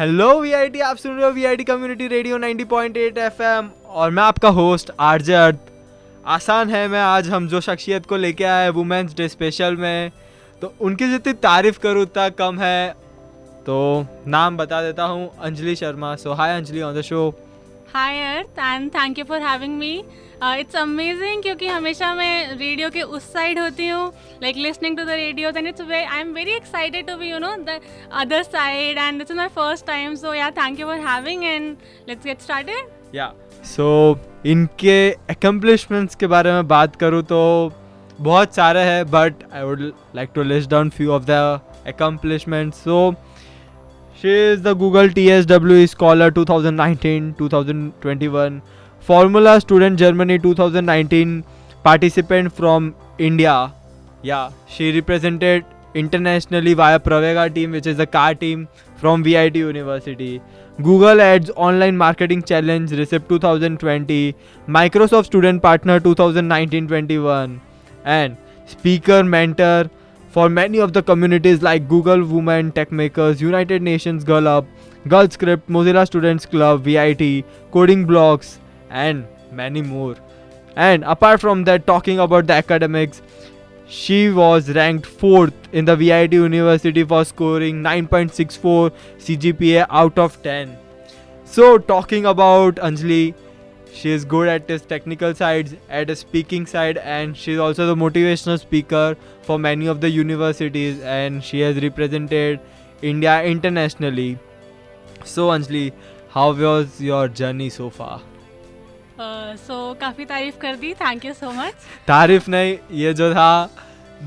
Hello VIT आप सुन रहे हो वीआईटी कम्युनिटी रेडियो 90.8 एफएम और मैं आपका होस्ट आरजे अर्थ आसान है, मैं आज हम जो शख्सियत को लेके आए हैं वुमेंस डे स्पेशल में तो उनकी जितनी तारीफ़ करूँ, उतना कम है। तो नाम बता देता हूँ, Anjali Sharma. So hi Anjali on the show hi Arth and thank you for having me it's amazing क्योंकि हमेशा मैं रेडियो के उस साइड होती हूँ like listening to the radio and it's I am very excited to be you know the other side and this is my first time so yeah thank you for having and let's get started yeah so इनके एकम्पलिशमेंट्स के बारे में बात करूँ तो बहुत सारे हैं but I would like to list down few of the accomplishments. So she is the google tswe scholar 2019 2021 formula student germany 2019 participant from india. Yeah she represented internationally via pravega team which is a car team from vit university. Google ads online marketing challenge recep 2020 microsoft student partner 2019-21 and speaker mentor for many of the communities like Google Women Tech Makers, United Nations Girl Up, Girl Script, Mozilla Students Club, VIT, Coding Blogs, and many more. And apart from that, talking about the academics, she was ranked 4th in the VIT University for scoring 9.64 CGPA out of 10. So, talking about Anjali, she is good at his technical sides at a speaking side and she's also the motivational speaker for many of the universities and she has represented india internationally so anjali how was your journey so far so uh, so, काफ़ी तारीफ़ कर दी. Thank you so much तारीफ़ नहीं ये जो था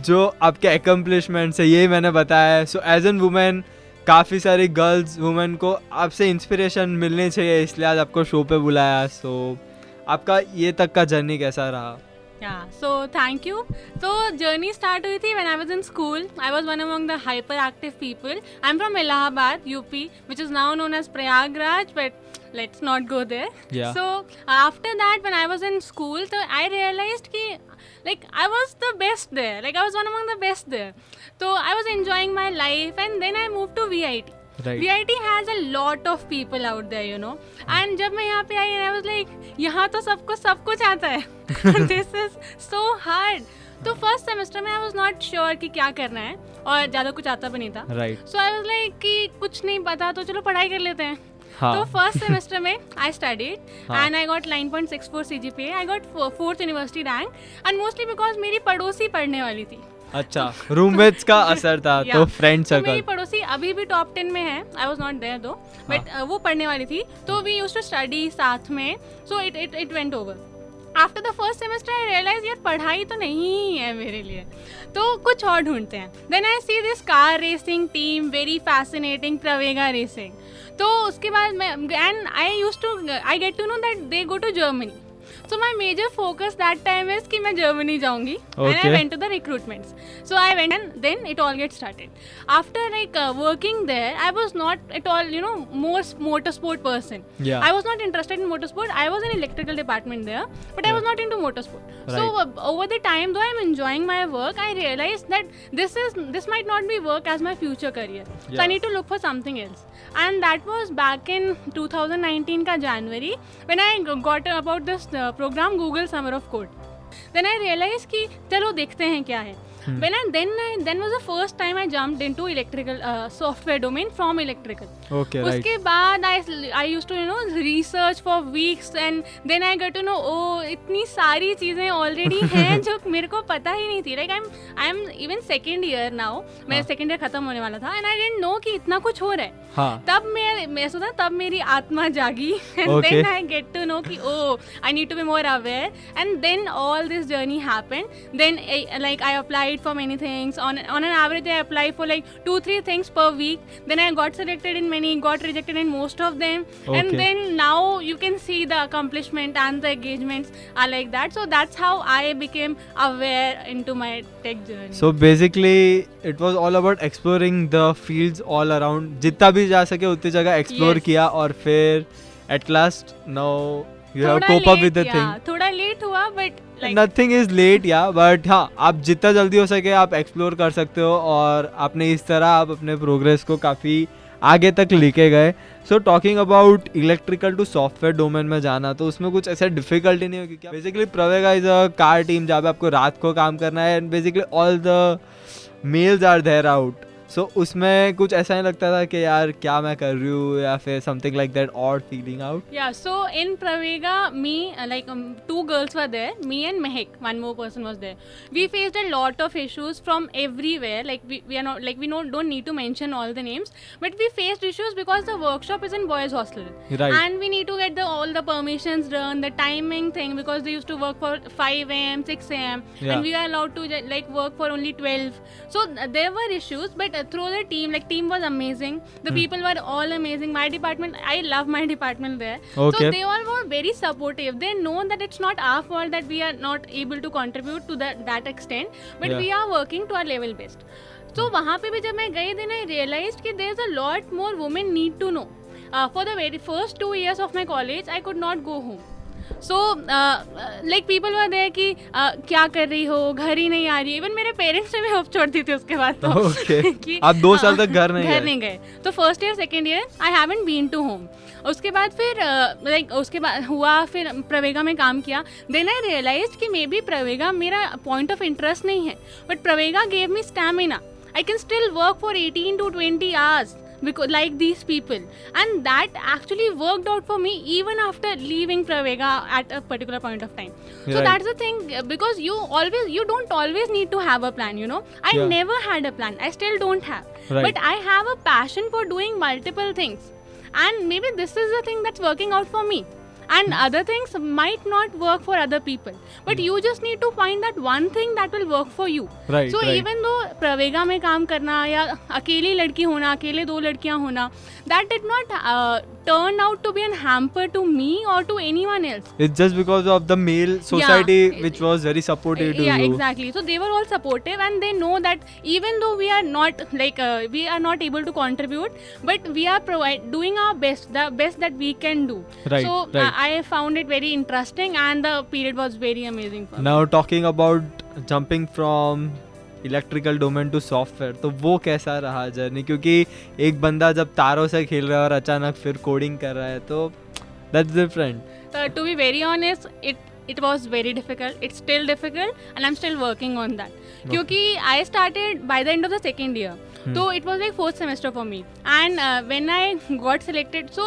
जो आपके एकम्पलिशमेंट्स है ये मैंने बताया है. सो एज एन वुमेन काफ़ी सारी गर्ल्स वुमेन को आपसे इंस्पिरेशन मिलनी चाहिए इसलिए आज आपको शो पे बुलाया. सो so, आपका ये तक का जर्नी कैसा रहा? या सो थैंक यू तो जर्नी स्टार्ट हुई थी when I was in school I was one among the hyperactive people I am from Allahabad UP which is now known as Prayagraj but let's not go there so after that one I was in school तो I realize की like I was the best there like I was one among the best there तो I was enjoying my life and then I move to V I V I T has a lot of people out there you know and जब मैं यहाँ पे I I was like यहाँ तो सबको सब कुछ आता है दिस इज़ सो हार्ड तो फ़र्स्ट सेमेस्टर में आई वॉज़ नॉट श्योर कि क्या करना है और ज़्यादा कुछ आता भी नहीं था सो आई वॉज़ लाइक कि कुछ नहीं पता तो चलो पढ़ाई कर लेते हैं हाँ. तो फ़र्स्ट सेमेस्टर में I studied. And I got 9.64 CGPA I got fourth university rank and mostly because मेरी पड़ोसी पढ़ने वाली थी। अच्छा रूममेट्स का असर था तो फ्रेंड तो मेरी पड़ोसी अभी भी टॉप टेन में है। I was not there though but वो पढ़ने वाली थी। तो वी यूज़ टू स्टडी साथ में so it it it went over after the first semester I realize यार पढ़ाई तो नहीं है मेरे लिए। तो कुछ और ढूंढते हैं। Then I see this car racing team very fascinating Pravega racing तो उसके बाद मैं and I use to I get to know that they go to Germany So my major focus that time is कि मैं Germany जाऊंगी and I Okay. Went to the recruitments. So I went and then it all gets started. After like uh, working there, I was not at all, you know, most motorsport person. Yeah. I was not interested in motorsport. I was in electrical department there, but I was Yeah. not into motorsport. So Right. uh, over the time, though I'm enjoying my work, I realized that this is this might not be work as my future career. So I Yeah. need to look for something else. And that was back in 2019 ka January when I g- got about this uh, program Google summer of code then I realize कि चलो देखते हैं क्या है। When I then I, then was the first time I jumped into electrical uh, software domain from electrical okay right उसके बाद I I used to you know research for weeks and then I got to know oh इतनी सारी चीज़ें already हैं जो मेरे को पता ही नहीं थी like I'm I'm even second year now मैं हाँ. second year खत्म होने वाला था and I didn't know कि इतना कुछ हो रहा है हाँ तब मैं मैं सोचा तब मेरी आत्मा जागी and Okay. Then I get to know कि ओ I need to be more aware and then all this journey happen then like I Applied for many things on on an average I apply for like two three things per week then I got selected in many got rejected in most of them and Okay. then now you can see the accomplishment and the engagements are like that so that's how i became aware into my tech journey so basically it was all about exploring the fields all around जितना भी जा सके उतनी जगह explore Yes. किया और फिर at last now you have थोड़ा cope up late, with the yeah, thing थोड़ा लेट हुआ but like nothing is late yeah but हाँ आप जितना जल्दी हो सके आप एक्सप्लोर कर सकते हो और आपने इस तरह आप अपने प्रोग्रेस को काफ़ी आगे तक लेके गए। So talking about electrical to software domain में जाना तो उसमें कुछ ऐसा डिफिकल्टी नहीं होगी basically Pravega is a car team जहाँ पे आपको रात को काम करना है and basically all the males are there out so so, उसमें कुछ ऐसा नहीं लगता था कि यार क्या मैं कर रही हूँ या फिर समथिंग लाइक दैट और feeling out yeah so in Pravega me like two girls were there me and Mehak one more person was there we faced a lot of issues from everywhere like we are not like we no don't need to mention all the names but we faced issues because the workshop is in boys hostel and we need to get the all the permissions done the timing thing because they used to work for 5 am 6 am yeah. and we are allowed to like work for only 12 so there were issues but uh, through the team like team was amazing the people were all amazing my department I love my department there so they all were very supportive they know that it's not our fault that we are not able to contribute to that extent but we are working to our level best so वहाँ पे भी जब मैं गई then I realise कि there is a lot more women need to know for the very first two years of my college I could not go home so like people were there कि uh, क्या कर रही हो? घर ही नहीं आ रही even मेरे पेरेंट्स ने भी होप छोड़ दी थी उसके बाद तो okay. कि आप दो साल तक घर नहीं घर नहीं गए। तो first year second year I haven't been to home उसके बाद फिर लाइक uh, like, उसके बाद हुआ फिर प्रवेगा में काम किया। देन आई रियलाइज़ कि मे बी प्रवेगा मेरा पॉइंट ऑफ़ इंटरेस्ट नहीं है। But Pravega gave me stamina I can still work for eighteen to twenty hours because like these people. And that actually worked out for me even after leaving pravega at a particular point of time. So right. that's the thing because you always you don't always need to have a plan you know. I yeah. never had a plan. I still don't have. Right. but i have a passion for doing multiple things. And maybe this is the thing that's working out for me and other things might not work for other people but you just need to find that one thing that will work for you right, so right. even though pravega में काम करना या अकेली लड़की होना अकेले दो लड़कियाँ होना that did not uh, turn out to be an hamper to me or to anyone else. It's just because of the male society yeah, which was very supportive to yeah you. exactly. So they were all supportive and they know that even though we are not like uh, we are not able to contribute but we are provide doing our best the best that we can do. Right, so right. Uh, I found it very interesting and the period was very amazing for now talking about jumping from electrical domain to software तो वो कैसा रहा journey क्योंकि एक बंदा जब तारों से खेल रहा है और अचानक फिर कोडिंग कर रहा है तो that's different to be very honest it it was very difficult it's still difficult and I am still working on that क्योंकि I started by the end of the second year तो it was like fourth semester for me and when I got selected so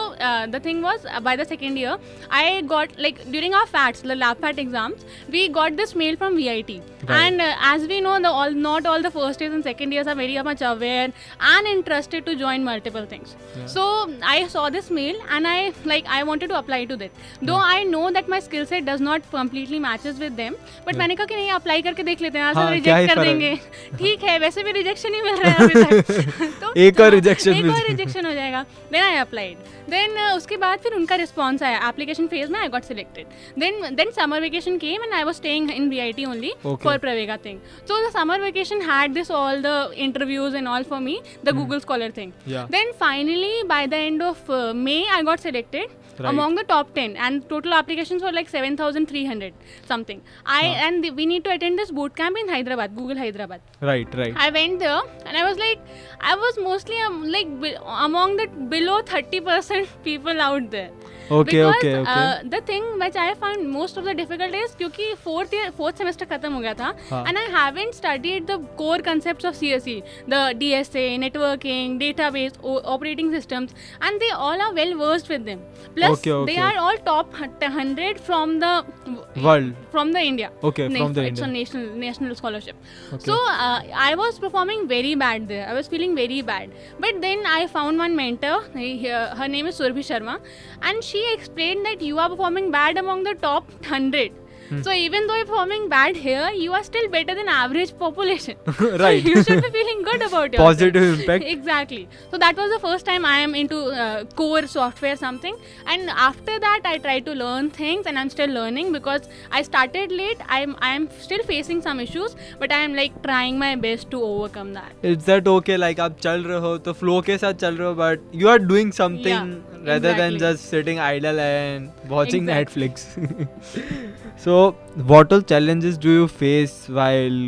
the thing was by the second year I got like during our FATs the FAT exams we got this mail from V I T and as we know not all the first year and second year are very much aware and interested to join multiple things so I saw this mail and I like I wanted to apply to that though I know that my skills it does not completely matches with them but मैंने कहा कि नहीं apply करके देख लेते हैं reject कर देंगे। ठीक है वैसे भी रिजेक्शन ही मिल रहा है एक और रिजेक्शन एक और रिजेक्शन हो जाएगा। देन आई अप्लाइड देन उसके बाद फिर उनका रिस्पॉन्स आया। एप्लीकेशन फ़ेज़ में I got selected then then summer vacation came and I was staying in V I T only for Pravega thing so the summer vacation had this all the interviews and all for me the Google scholar thing then finally by the end of May I got selected among the top ten and total application for like seven thousand three hundred something I and we need to attend this boot camp in Hyderabad Google Hyderabad right right I went and I was like I was mostly like among the below thirty percent people out there okay okay the thing which I found most of the difficulties क्योंकि fourth year fourth semester खत्म हो गया था and I haven't studied the core concepts of CSC the DSA networking database operating systems and they all are well versed with them plus they are all top 100 from the world from the India okay from the India national national scholarship so I was performing very bad there I was feeling very bad but then I found one mentor her name is Surabhi Sharma and she she explained that you are performing bad among the top 100 Hmm. So even though you're performing bad here, you are still better than average population. right. So you should be feeling good about it. Positive impact. exactly. So that was the first time I am into uh, core software something, and after that I tried to learn things, and I'm still learning because I started late. I'm I'm still facing some issues, but I am like trying my best to overcome that. Is that okay? Like आप चल रहे हो तो flow के साथ चल रहे हो, but you are doing something yeah, rather exactly. than just sitting idle and watching exactly. Netflix. so what all challenges do you face while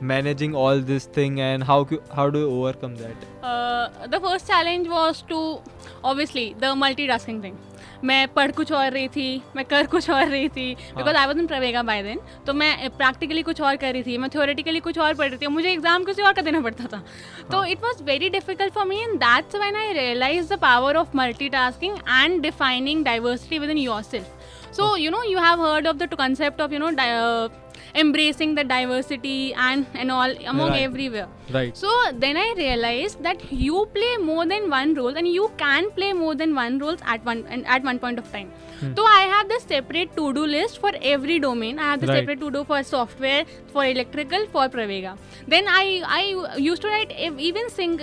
managing all this thing and how how do you overcome that uh, the first challenge was to obviously the multitasking thing मैं पढ़ कुछ और रही थी मैं कर कुछ और रही थी। Because I was in Pravega by then तो मैं प्रैक्टिकली कुछ और कर रही थी मैं थ्योरेटिकली कुछ और पढ़ रही थी और मुझे एग्ज़ाम किसी और का देना पड़ता था। तो it was very difficult for me and that's when I realize the power of multitasking and defining diversity within yourself so you know you have heard of the concept of you know embracing the diversity and and all among Right. everywhere. right so then i realized that you play more than one role and you can play more than one roles at one and at one point of time Hmm. so i have the separate to do list for every domain i have the Right. separate to do for software for electrical for pravega then i i used to write ev- even sing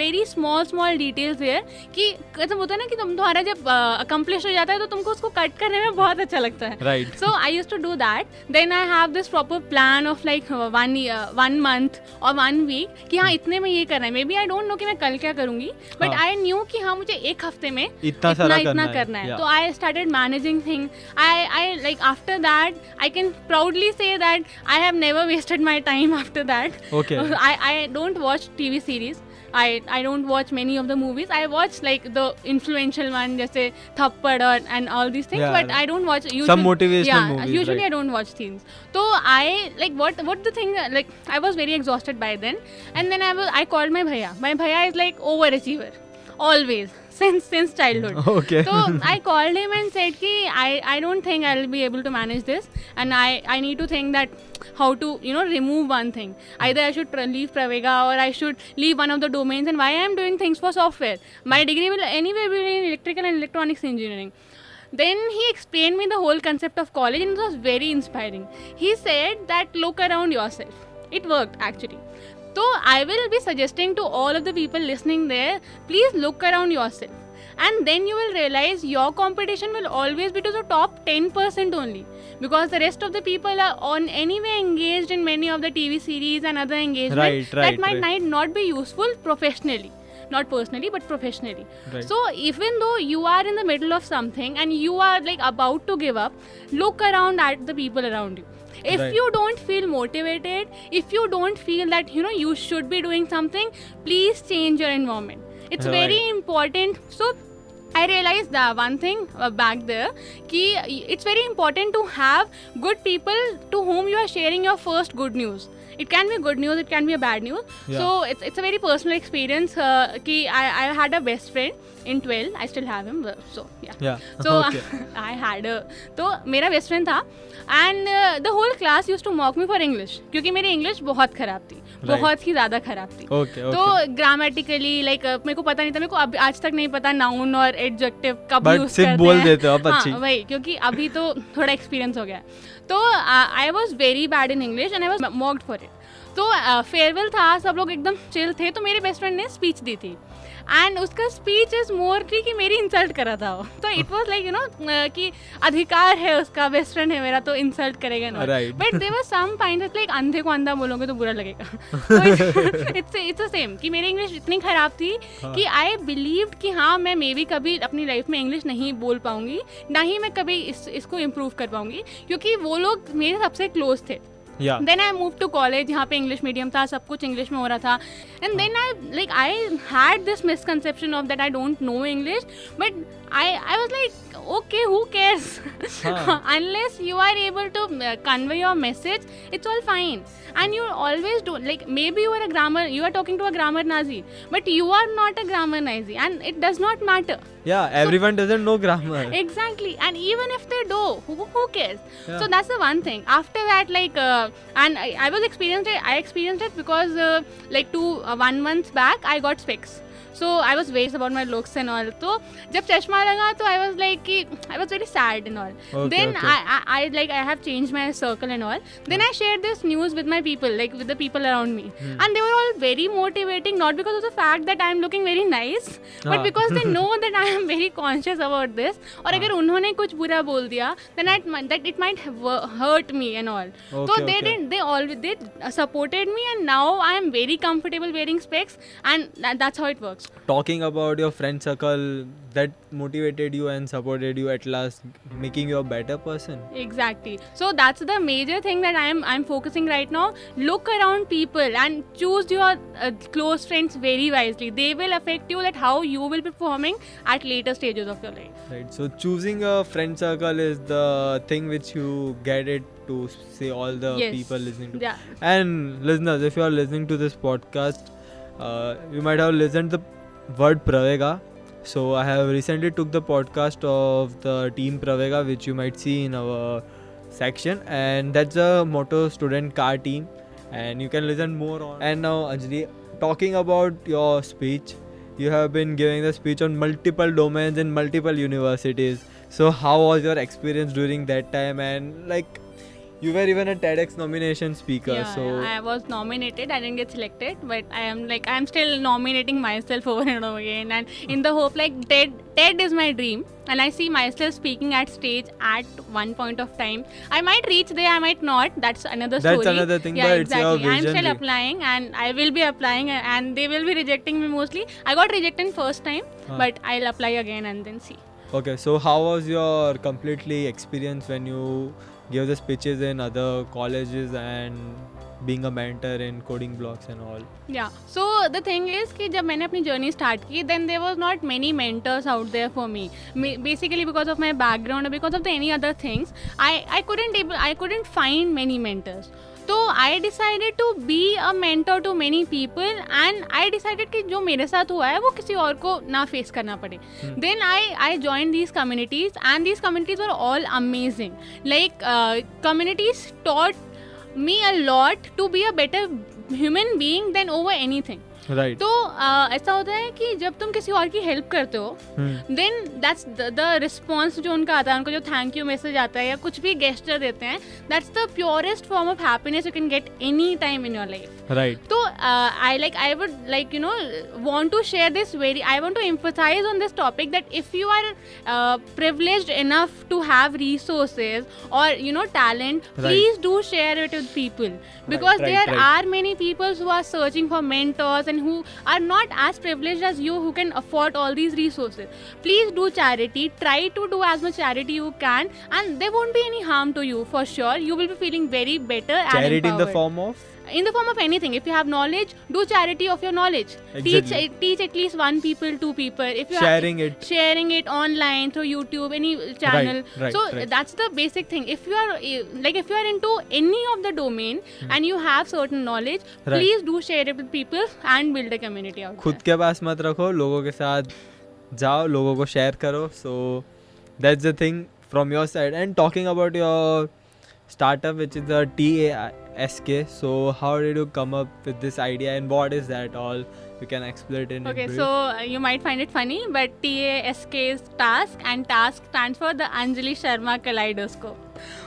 very small small details there कि मतलब होता है ना कि तुम तुम्हारा जब accomplish हो जाता है तो तुमको उसको कट करने में बहुत अच्छा लगता है right so i used to do that then i have this proper plan of like uh, one year one month or one week कि हाँ इतने में ये करना है maybe I don't know कि मैं कल क्या करूँगी बट। आई न्यू कि हाँ मुझे एक हफ़्ते में इतना सारा इतना करना है, है. तो I started managing thing I I like after that I can proudly say that I have never wasted my time after that I I don't watch TV series. I, I don't watch many of the movies. I watch like the influential one, जैसे थप्पड़ और and all these things. Yeah, but I don't watch usually, Some motivational yeah, movies, Usually right. I don't watch things. So I like what what the thing like I was very exhausted by then, and then I was I called my bhaiya. My bhaiya is like overachiever, always since since childhood. okay. So I called him and said कि I, I don't think I'll be able to manage this. And I, I need to think that how to you know remove one thing. Either I should leave Pravega or I should leave one of the domains and why I am doing things for software. My degree will anyway be in electrical and electronics engineering. Then he explained me the whole concept of college and it was very inspiring. He said that look around yourself. It worked actually so I will be suggesting to all of the people listening there, please look around yourself. And then you will realize your competition will always be to the top 10% only. Because the rest of the people are on anyway engaged in many of the TV series and other engagements Right, right, that might right. not be useful professionally. Not personally, but professionally. Right. So even though you are in the middle of something and you are like about to give up, look around at the people around you. If Right. you don't feel motivated, if you don't feel that you know you should be doing something, please change your environment. It's Right. very important. So I realized that one thing uh, back there कि it's very important to have good people to whom you are sharing your first good news. It can be good news, it can be a bad news. Yeah. So it's, it's a very personal experience. Uh, ki I, I had a best friend in 12. I still have him. uh, So yeah. yeah So okay I had a तो मेरा best friend था and the whole class use to mock me for English क्योंकि मेरी English बहुत खराब थी बहुत ही ज़्यादा खराब थी। Okay okay. तो ग्रामेटिकली लाइक मेरे को पता नहीं था मेरे को अब आज तक नहीं पता नाउन और एडजेक्टिव कब यूज़ करते बोल हैं। देते हो आप हाँ, अच्छी। वही क्योंकि अभी तो थोड़ा एक्सपीरियंस हो गया। तो I was very bad in English and I was mocked for it तो फेयरवेल था सब लोग एकदम चिल थे तो मेरे बेस्ट फ्रेंड ने स्पीच दी थी। एंड उसका स्पीच इज़ मोर की कि मेरी इंसल्ट करा था वो। तो it was like you know कि अधिकार है उसका बेस्ट फ्रेंड है मेरा तो इंसल्ट करेगा ना but there were some point like अंधे को अंधा बोलोगे तो बुरा लगेगा। इट्स इट्स सेम कि मेरी इंग्लिश इतनी खराब थी हाँ। कि आई बिलीव कि हाँ मैं मे बी कभी अपनी लाइफ में इंग्लिश नहीं बोल पाऊँगी ना ही मैं कभी इस इसको इम्प्रूव कर पाऊँगी क्योंकि वो लोग मेरे सबसे क्लोज थे। Then I move to college यहाँ पे इंग्लिश मीडियम था सब कुछ इंग्लिश में हो रहा था and then I like I had this misconception of that I don't know English but I, I was like, okay, who cares? Huh. Unless you are able to uh, convey your message, it's all fine. And you always do, like, maybe you are a grammar, you are talking to a grammar Nazi, but you are not a grammar Nazi, and it does not matter. Yeah, everyone so, doesn't know grammar. Exactly. And even if they do, who, who cares? Yeah. So that's the one thing. After that, like, uh, and I, I, was experienced it, I experienced it because, uh, like, two, uh, one month back, I got specs. so i was very about my looks and all तो जब चश्मा लगा तो i was like कि i was very sad and all Okay, then okay. I, I i like i have changed my circle and all then i shared this news with my people like with the people around me Hmm. and they were all very motivating not because of the fact that i am looking very nice but हाँ. because they know that I am very conscious about this और अगर उन्होंने कुछ बुरा बोल दिया then it, might- that it might have uh, hurt me and all so Okay, they okay. didn't they all they uh, supported me and now I am very comfortable wearing specs and that, that's how it works talking about your friend circle that motivated you and supported you at last making you a better person? Exactly. So that's the major thing that i'm i'm focusing right now. Look around people and choose your uh, close friends very wisely. They will affect you that how you will be performing at later stages of your life. Right. So choosing a friend circle is the thing which you get it to say all the Yes. people listening to. Yeah. And listeners if you are listening to this podcast uh, you might have listened the word pravega. So i have recently took the podcast of the team pravega which you might see in our section. And that's a moto student car team. And you can listen more on. And now anjali talking about your speech you have been giving the speech on multiple domains in multiple universities. So how was your experience during that time? And like you were even a TEDx nomination speaker, yeah, so yeah, I was nominated. I didn't get selected, but I am like I'm still nominating myself over and over again, and in the hope like TED TED is my dream, and I see myself speaking at stage at one point of time. I might reach there, I might not. That's another That's story. That's another thing, Yeah, but it's your exactly. I'm still applying, and I will be applying, and they will be rejecting me mostly. I got rejected first time, Huh. but I'll apply again and then see. okay. So how was your completely experience when you gave the speeches in other colleges and being a mentor in coding blocks and all? Yeah. So the thing is कि जब मैंने अपनी journey start की then there was not many mentors out there for me. Me- Basically because of my background or because of the any other things, I I couldn't able I couldn't find many mentors. तो I decided to be a mentor to many people and I decided कि जो मेरे साथ हुआ है वो किसी और को ना फेस करना पड़े। Then I I join these communities and these communities are all amazing like communities taught me a lot to be a better human being then over any anything. तो ऐसा होता है कि जब तुम किसी और की हेल्प करते हो देन दैट्स द रिस्पॉन्स जो उनका आता है उनको जो थैंक यू मैसेज आता है या कुछ भी गेस्टर देते हैं that's the purest form of happiness you can get any time in your life right तो I like I would like you know want to share this very I want to emphasize on this topic that if you are privilege enough to have resources और you know talent please do share it with people because there are many peoples who are searching for mentors and are searching for mentors and who are not as privileged as you who can afford all these resources. Please do charity. Try to do as much charity you can and there won't be any harm to you. For sure you will be feeling very better and Charity in the form of in the form of anything if you have knowledge do charity of your knowledge teach Exactly. teach at least one people two people if you sharing are it. sharing it online through youtube any channel right, so right. that's the basic thing if you are uh, like if you are into any of the domain and you have certain knowledge Hmm. Right. please do share it with people and build a community out खुद के पास मत रखो लोगों के साथ जाओ लोगों को शेयर करो so that's the thing from your side and talking about your startup which is the TASK so how did you come up with this idea and what is that all you can explain it in Okay, brief? so uh, you might find it funny, but TASK is task, and task stands for the Anjali Sharma Kaleidoscope.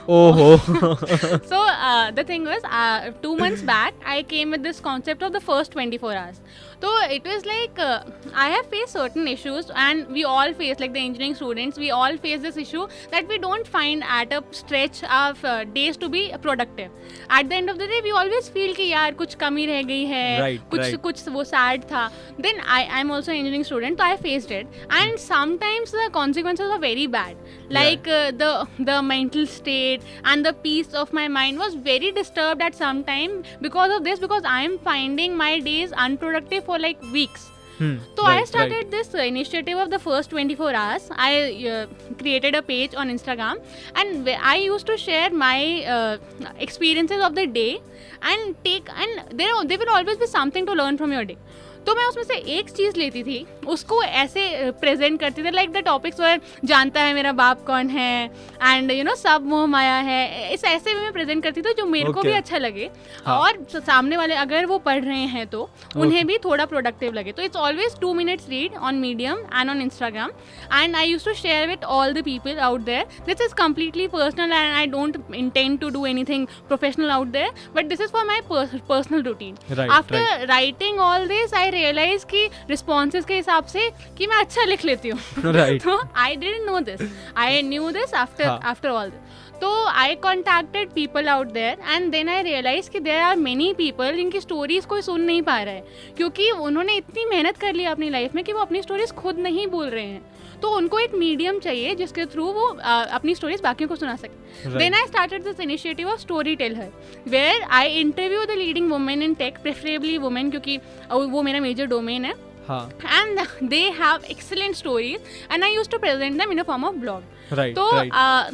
oh so uh, the thing was, uh, two months back, I came with this concept of the first 24 hours. So it was like uh, I have faced certain issues, and we all face, like the engineering students, we all face this issue that we don't find at a stretch of uh, days to be productive. At the end of the day, we always feel कि यार कुछ कमी रह गई है Right, कुछ right. कुछ वो sad था then I I'm also an engineering student so I faced it and sometimes the consequences are very bad like uh, the the mental state and the peace of my mind was very disturbed at some time because of this because I am finding my days unproductive for like weeks Hmm, so I started right. this uh, initiative of the first 24 hours. I uh, created a page on Instagram and I used to share my uh, experiences of the day and take and there there will always be something to learn from your day. तो मैं उसमें से एक चीज़ लेती थी उसको ऐसे present करती थी लाइक द टॉपिक्स वर जानता है मेरा बाप कौन है एंड यू नो सब मोह माया है इस ऐसे में मैं प्रेजेंट करती थी जो मेरे okay. को भी अच्छा लगे हाँ. और सामने वाले अगर वो पढ़ रहे हैं तो उन्हें भी थोड़ा प्रोडक्टिव लगे तो it's always two minutes read on Medium and on Instagram and I use to share with all the people out there this is completely personal and I don't intend to do anything professional out there but this is for my personal routine after writing all this I realize की responses के हिसाब से कि मैं अच्छा लिख लेती हूँ। तो I didn't know this I knew this after. After all तो I contacted people out there and then I realize कि देर आर मेनी पीपल जिनकी स्टोरीज कोई सुन नहीं पा रहा है। क्योंकि उन्होंने इतनी मेहनत कर ली अपनी लाइफ में कि वो अपनी स्टोरीज खुद नहीं बोल रहे हैं। तो उनको एक मीडियम चाहिए जिसके थ्रू वो आ, अपनी स्टोरीज बाकियों को सुना सके। Then I started this initiative of story tell her where I interview the leading women in tech preferably women क्योंकि वो मेरा मेजर डोमेन है। हाँ। And they have excellent stories and i used to present them in a form of blog. Right तो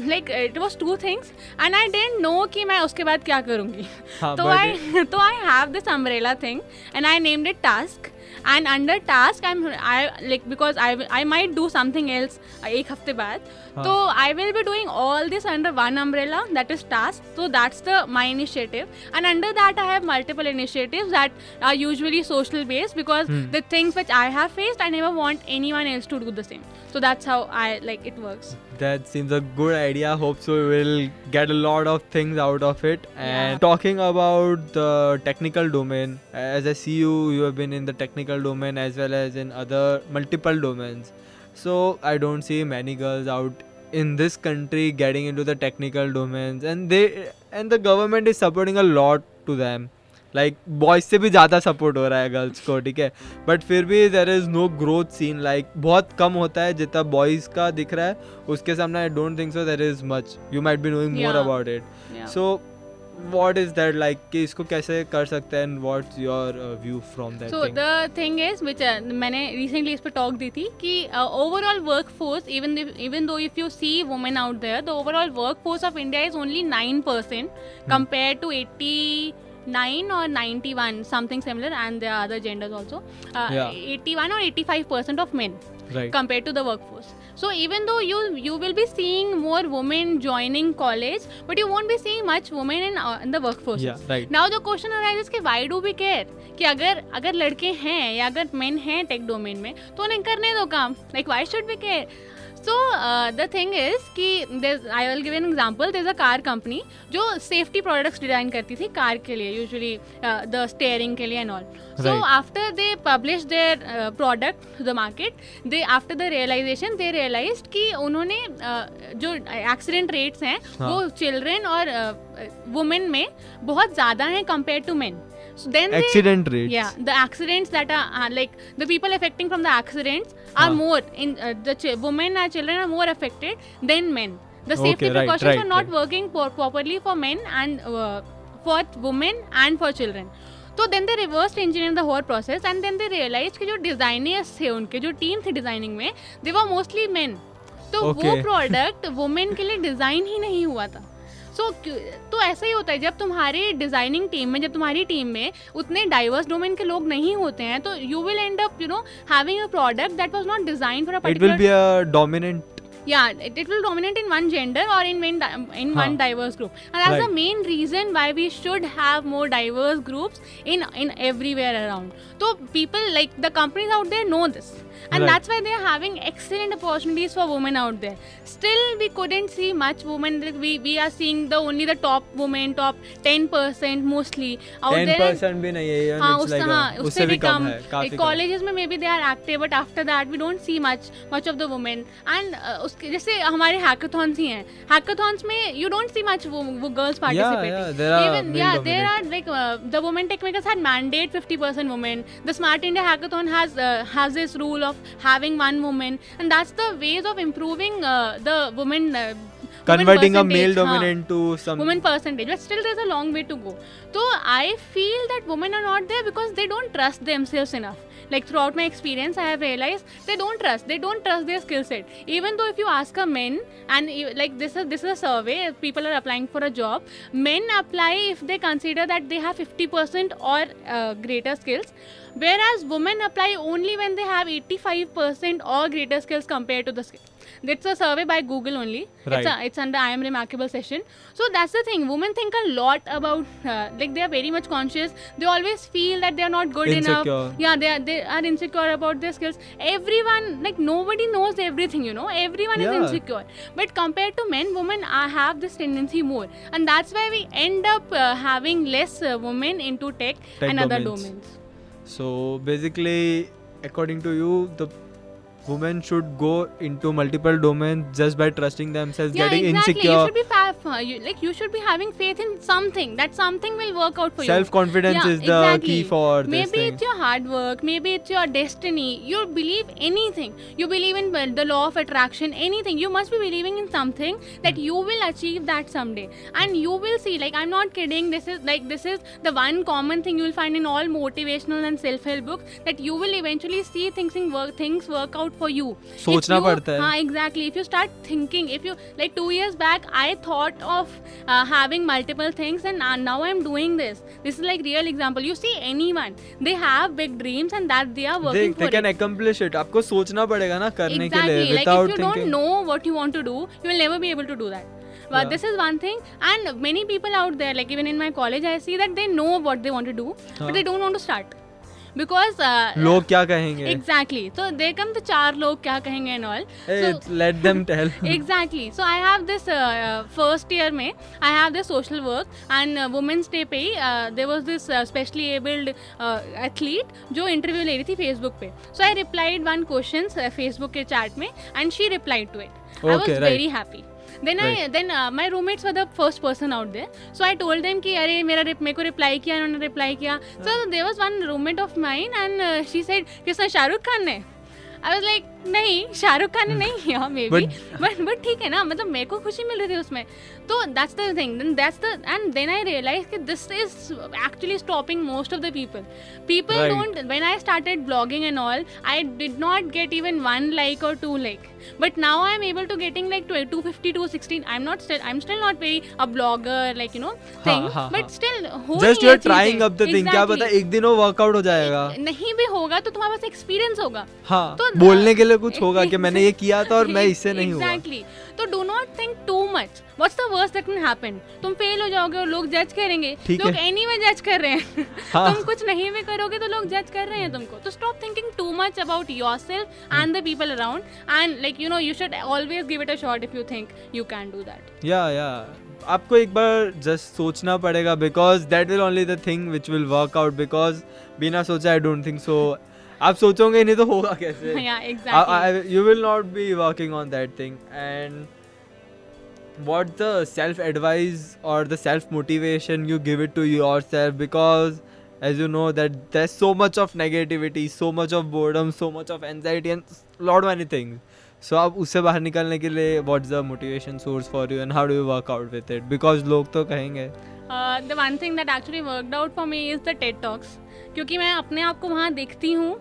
like it was two things and I didn't know कि मैं उसके बाद क्या करूँगी। हाँ, तो आई तो I have this umbrella thing and I named it task And under task I am I like because I I might do something else एक हफ्ते बाद हाँ. तो I will be doing all this under one umbrella that is task so that's the my initiative and under that i have multiple initiatives that are usually social based because Hmm. the things which i have faced i never want anyone else to do the same so that's how i like it works That seems a good idea. Hope so. We will get a lot of things out of it. And Yeah. talking about the technical domain, as I see you, you have been in the technical domain as well as in other multiple domains. So I don't see many girls out in this country getting into the technical domains, and they and the government is supporting a lot to them. Like boys से भी ज़्यादा support हो रहा है girls को ठीक है? But फिर भी there is no growth seen like बहुत कम होता है जितना बॉयज़ का दिख रहा है। उसके सामने I don't think so there is much you might be knowing more about it so what is that like कि इसको कैसे कर सकते हैं? And what's your view from that so the thing is which uh, मैंने recently इस पर talk दी थी कि uh, overall workforce even if, even though if you see women out there the overall workforce of India is only 9% compared to nine और ninety one something similar and there other genders also eighty one और eighty five percent of men compare to the work force so even though you you will be seeing more women joining college but you won't be seeing much women in in the work force now the question arises why do we care कि अगर अगर लड़के हैं या अगर main हैं take domain में तो उन्हें करने दो काम। Like why should we care so the thing is कि I will give an example there is a car company जो सेफ्टी प्रोडक्ट्स डिज़ाइन करती थी कार के लिए यूजली द स्टेयरिंग के लिए and all so after they publish their product the market they after the realization they realize कि उन्होंने uh, जो एक्सीडेंट रेट्स हैं हाँ. वो चिल्ड्रेन और वुमेन में बहुत ज़्यादा हैं compare to men. So then accident they, rate yeah the accidents that are uh, like the people affecting from the accidents are Huh. more in uh, the ch- women and children are more affected than men the safety Okay, right, precautions right, are not right. working pro- properly for men and uh, for women and for children तो then they reverse engineer the whole process and then they realize कि जो designers थे उनके जो team थी designing में they were mostly men तो वो प्रोडक्ट वुमेन के लिए डिज़ाइन ही नहीं हुआ था सो so, तो ऐसा ही होता है जब तुम्हारी डिज़ाइनिंग टीम में जब तुम्हारी टीम में उतने डाइवर्स डोमेन के लोग नहीं होते हैं तो you will end up you know having a product that was not design for a particular it will be a dominant yeah it, it, will dominate in one gender or in main di- in huh. one diverse group. And that's right. the main reason why we should have more diverse groups in in everywhere around. So people like the companies out there know this. And right. that's why they are having excellent opportunities for women out there. Still we couldn't see much women. We we are seeing the only the top women top 10% mostly. Out 10% there 10% bhi nahi hai haan, it's like haan, usse bhi kam, hai, colleges mein maybe they are active but after that we don't see much much of the women. And uh, उसके जैसे हमारे hackathons ही हैं hackathons में you don't see much वो वो girls participating dominant. are like uh, the women tech makers had mandate 50% women the smart india hackathon has uh, has this rule of having one woman and that's the ways of improving uh, the women uh, women converting a male percentage, हाँ. dominant to some women percentage but still there's a long way to go so i feel that women are not there because they don't trust themselves enough like throughout my experience i have realized they don't trust they don't trust their skill set. Even though if you ask a men and like this is this is a survey people are applying for a job men apply if they consider that they have 50% or uh, greater skills whereas women apply only when they have 85% or greater skills compared to the skill that's a survey by google only. It's, Right. a, it's under i am remarkable session. So that's the thing. Women think a lot about uh, like they are very much conscious. They always feel that they are not good enough. Insecure. yeah they are, they are insecure about their skills. Everyone like nobody knows everything you know? Everyone is Yeah. insecure. But compared to men women uh, have this tendency more. And that's why we end up uh, having less uh, women into tech, Tech and other domains. domains. So basically, according to you, the women should go into multiple domains just by trusting themselves, yeah, getting exactly. insecure. You should be fa- you, like you should be having faith in something. That something will work out for you. Self confidence Yeah, is the exactly. key for this maybe it's your hard work maybe it's your destiny you believe anything you believe in the law of attraction anything you must be believing in something that Hmm. you will achieve that someday and you will see like i'm not kidding this is like this is the one common thing you will find in all motivational and self-help books that you will eventually see things in work things work out for you सोचना पड़ता है। हाँ exactly if you start thinking if you like two years back I thought of having multiple things and now I am doing this this is like real example you see any one they have big dreams and that they are working for can accomplish it आपको सोचना पड़ेगा ना करने के लिए without thinking you don't know what you want to do you will never be able to do that But yeah. this is one thing, and many people out there, like even in my college, I see that they know what they want to do, huh. but they don't want to start. Because uh, लोग क्या कहेंगे exactly so they come the चार लोग क्या कहेंगे and all Hey, so let them tell exactly so i have this uh, uh, first year mein i have this social work and uh, women's day पे uh, there was this uh, specially abled uh, athlete जो interview ले रही थी facebook पे so i replied one questions uh, facebook के chat में and she replied to it i was Okay, right. Then I then my roommates were the first person out there so I told them कि अरे मेरा मेरे को reply किया उन्होंने reply किया. So there was one roommate of mine and she said किसने शाहरुख खान ने? आई वॉज़ लाइक नहीं शाहरुख खान ने नहीं किया मे बी बट बट ठीक है ना मतलब मेरे को खुशी मिल रही थी उसमें। तो that's the thing then that's the end then I realize कि this is actually stopping most of the people people don't when I started blogging and all I did not get even one like और two like but now I am able to getting like two fifty two sixteen I am not still I am still not very a blogger like you know thing but हाँ. Still just you are trying up the thing क्या पता एक दिन वो workout हो जाएगा। नहीं भी होगा तो तुम्हारे पास एक्सपीरियंस होगा। हाँ तो बोलने के लिए कुछ होगा कि मैंने ये किया था और मैं इससे नहीं हुआ। एग्जैक्टली तो do not think too much what's the worst that can happen तुम फेल हो जाओगे और लोग जज करेंगे। लोग। एनी में जज कर रहे हैं। हाँ। तुम कुछ नहीं भी करोगे तो लोग जज कर रहे हैं तुमको। तो stop thinking too much about yourself and the people around and like you know you should always give it a shot if you think you can do that या या आपको एक बार जस्ट सोचना पड़ेगा because that will only the thing which will work out because बिना सोचा I don't think so आप सोचोगे नहीं तो होगा कैसे? You will not be working on that thing and what the self advice और the self motivation you give it to yourself because as you know that there so much of negativity so much of boredom so much of anxiety and lot many things so आप उससे बाहर निकलने के लिए what is the motivation source for you and how do work out with it because लोग तो कहेंगे। The one thing that actually worked out for me is the TED talks क्योंकि मैं अपने आप को वहाँ देखती हूँ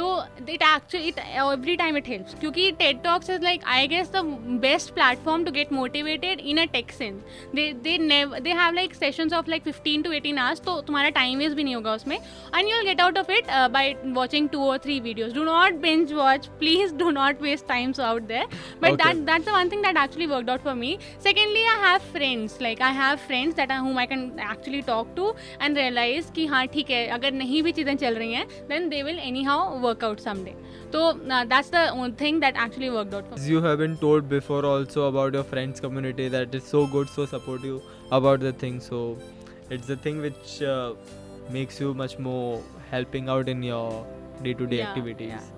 तो it actually it every time it helps क्योंकि TED talks is like I guess the best platform to get motivated in a tech sense they they they have like sessions of like fifteen to eighteen hours तो तुम्हारा time waste भी नहीं होगा उसमें. And you will get out of it by watching two और three videos do not binge watch please do not waste times out there but Okay. दैट that's the one thing that actually worked out for me. Secondly i have friends. Like i have friends that I, whom i can actually talk to and realize कि हाँ ठीक है अगर नहीं भी चीज़ें चल रही हैं then they will anyhow work out someday. So uh, that's the one thing that actually worked out for me. You have been told before also about your friends community that is so good so supportive about the thing. So it's the thing which uh, makes you much more helping out in your day-to-day Yeah, activities.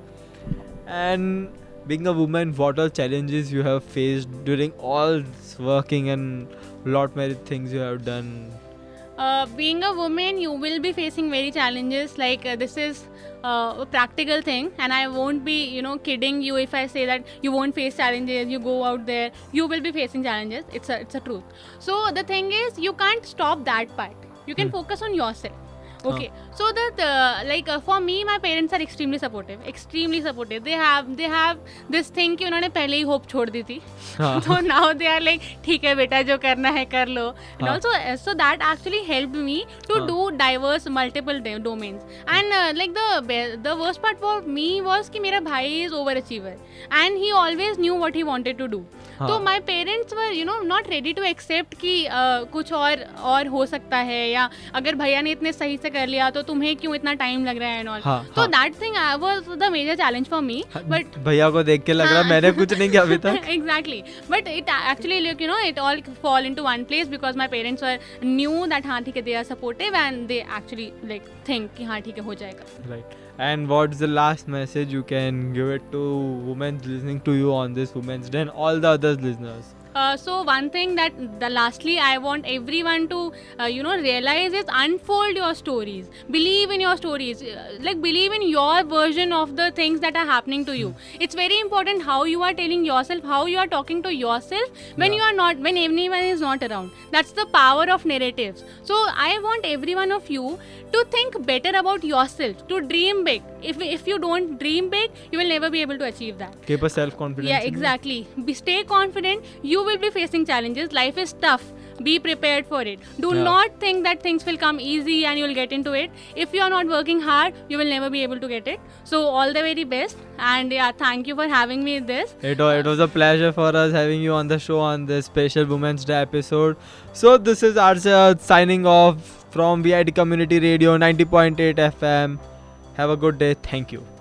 and being a woman what all challenges you have faced during all this working and lot many things you have done uh, being a woman you will be facing very challenges. Like uh, this is uh, a practical thing and i won't be you know kidding you if i say that you won't face challenges you go out there you will be facing challenges. It's a it's a truth. So the thing is you can't stop that part. You can Hmm. focus on yourself okay so that uh, like uh, for me my parents are extremely supportive extremely supportive they have they have this thing कि उन्होंने पहले ही hope छोड़ दी थी हाँ. so now they are like ठीक है बेटा जो करना है कर लो and हाँ. also uh, so that actually helped me to हाँ. do diverse multiple de- domains and uh, like the be- the worst part for me was कि मेरा भाई is overachiever and he always knew what he wanted to do हाँ. तो my parents were you know not ready to accept कि uh, कुछ और और हो सकता है या अगर भैया ने इतने सही से कर लिया तो तुम्हें क्यों इतना टाइम लग रहा है एंड ऑल हाँ, तो that thing was the major challenge for me but भैया को देख के लग रहा मैंने कुछ नहीं किया अभी तक। Exactly but it actually look you know it all fall into one place because my parents are knew that हाँ ठीक है they are supportive and they actually like think कि हाँ ठीक है हो जाएगा। Right And what's the last message you can give it to women listening to you on this Women's Day and all the other listeners? Uh, so one thing that the lastly I want everyone to uh, you know realize is unfold your stories. Believe in your stories. Uh, like believe in your version of the things that are happening to you. It's very important how you are telling yourself, how you are talking to yourself when Yeah. you are not, when anyone is not around. That's the power of narratives. So I want every one of you to think better about yourself, to dream big. If if you don't dream big, you will never be able to achieve that. Keep a self confidence. Yeah, exactly. Be stay confident. You will be facing challenges. Life is tough. Be prepared for it. Do Yeah. not think that things will come easy and you'll get into it. If you are not working hard, you will never be able to get it. So all the very best. And yeah, thank you for having me this. It was, it was a pleasure for us having you on the show on this special Women's Day episode. So, this is Arshad signing off from VID Community Radio 90.8 FM. Have a good day. Thank you.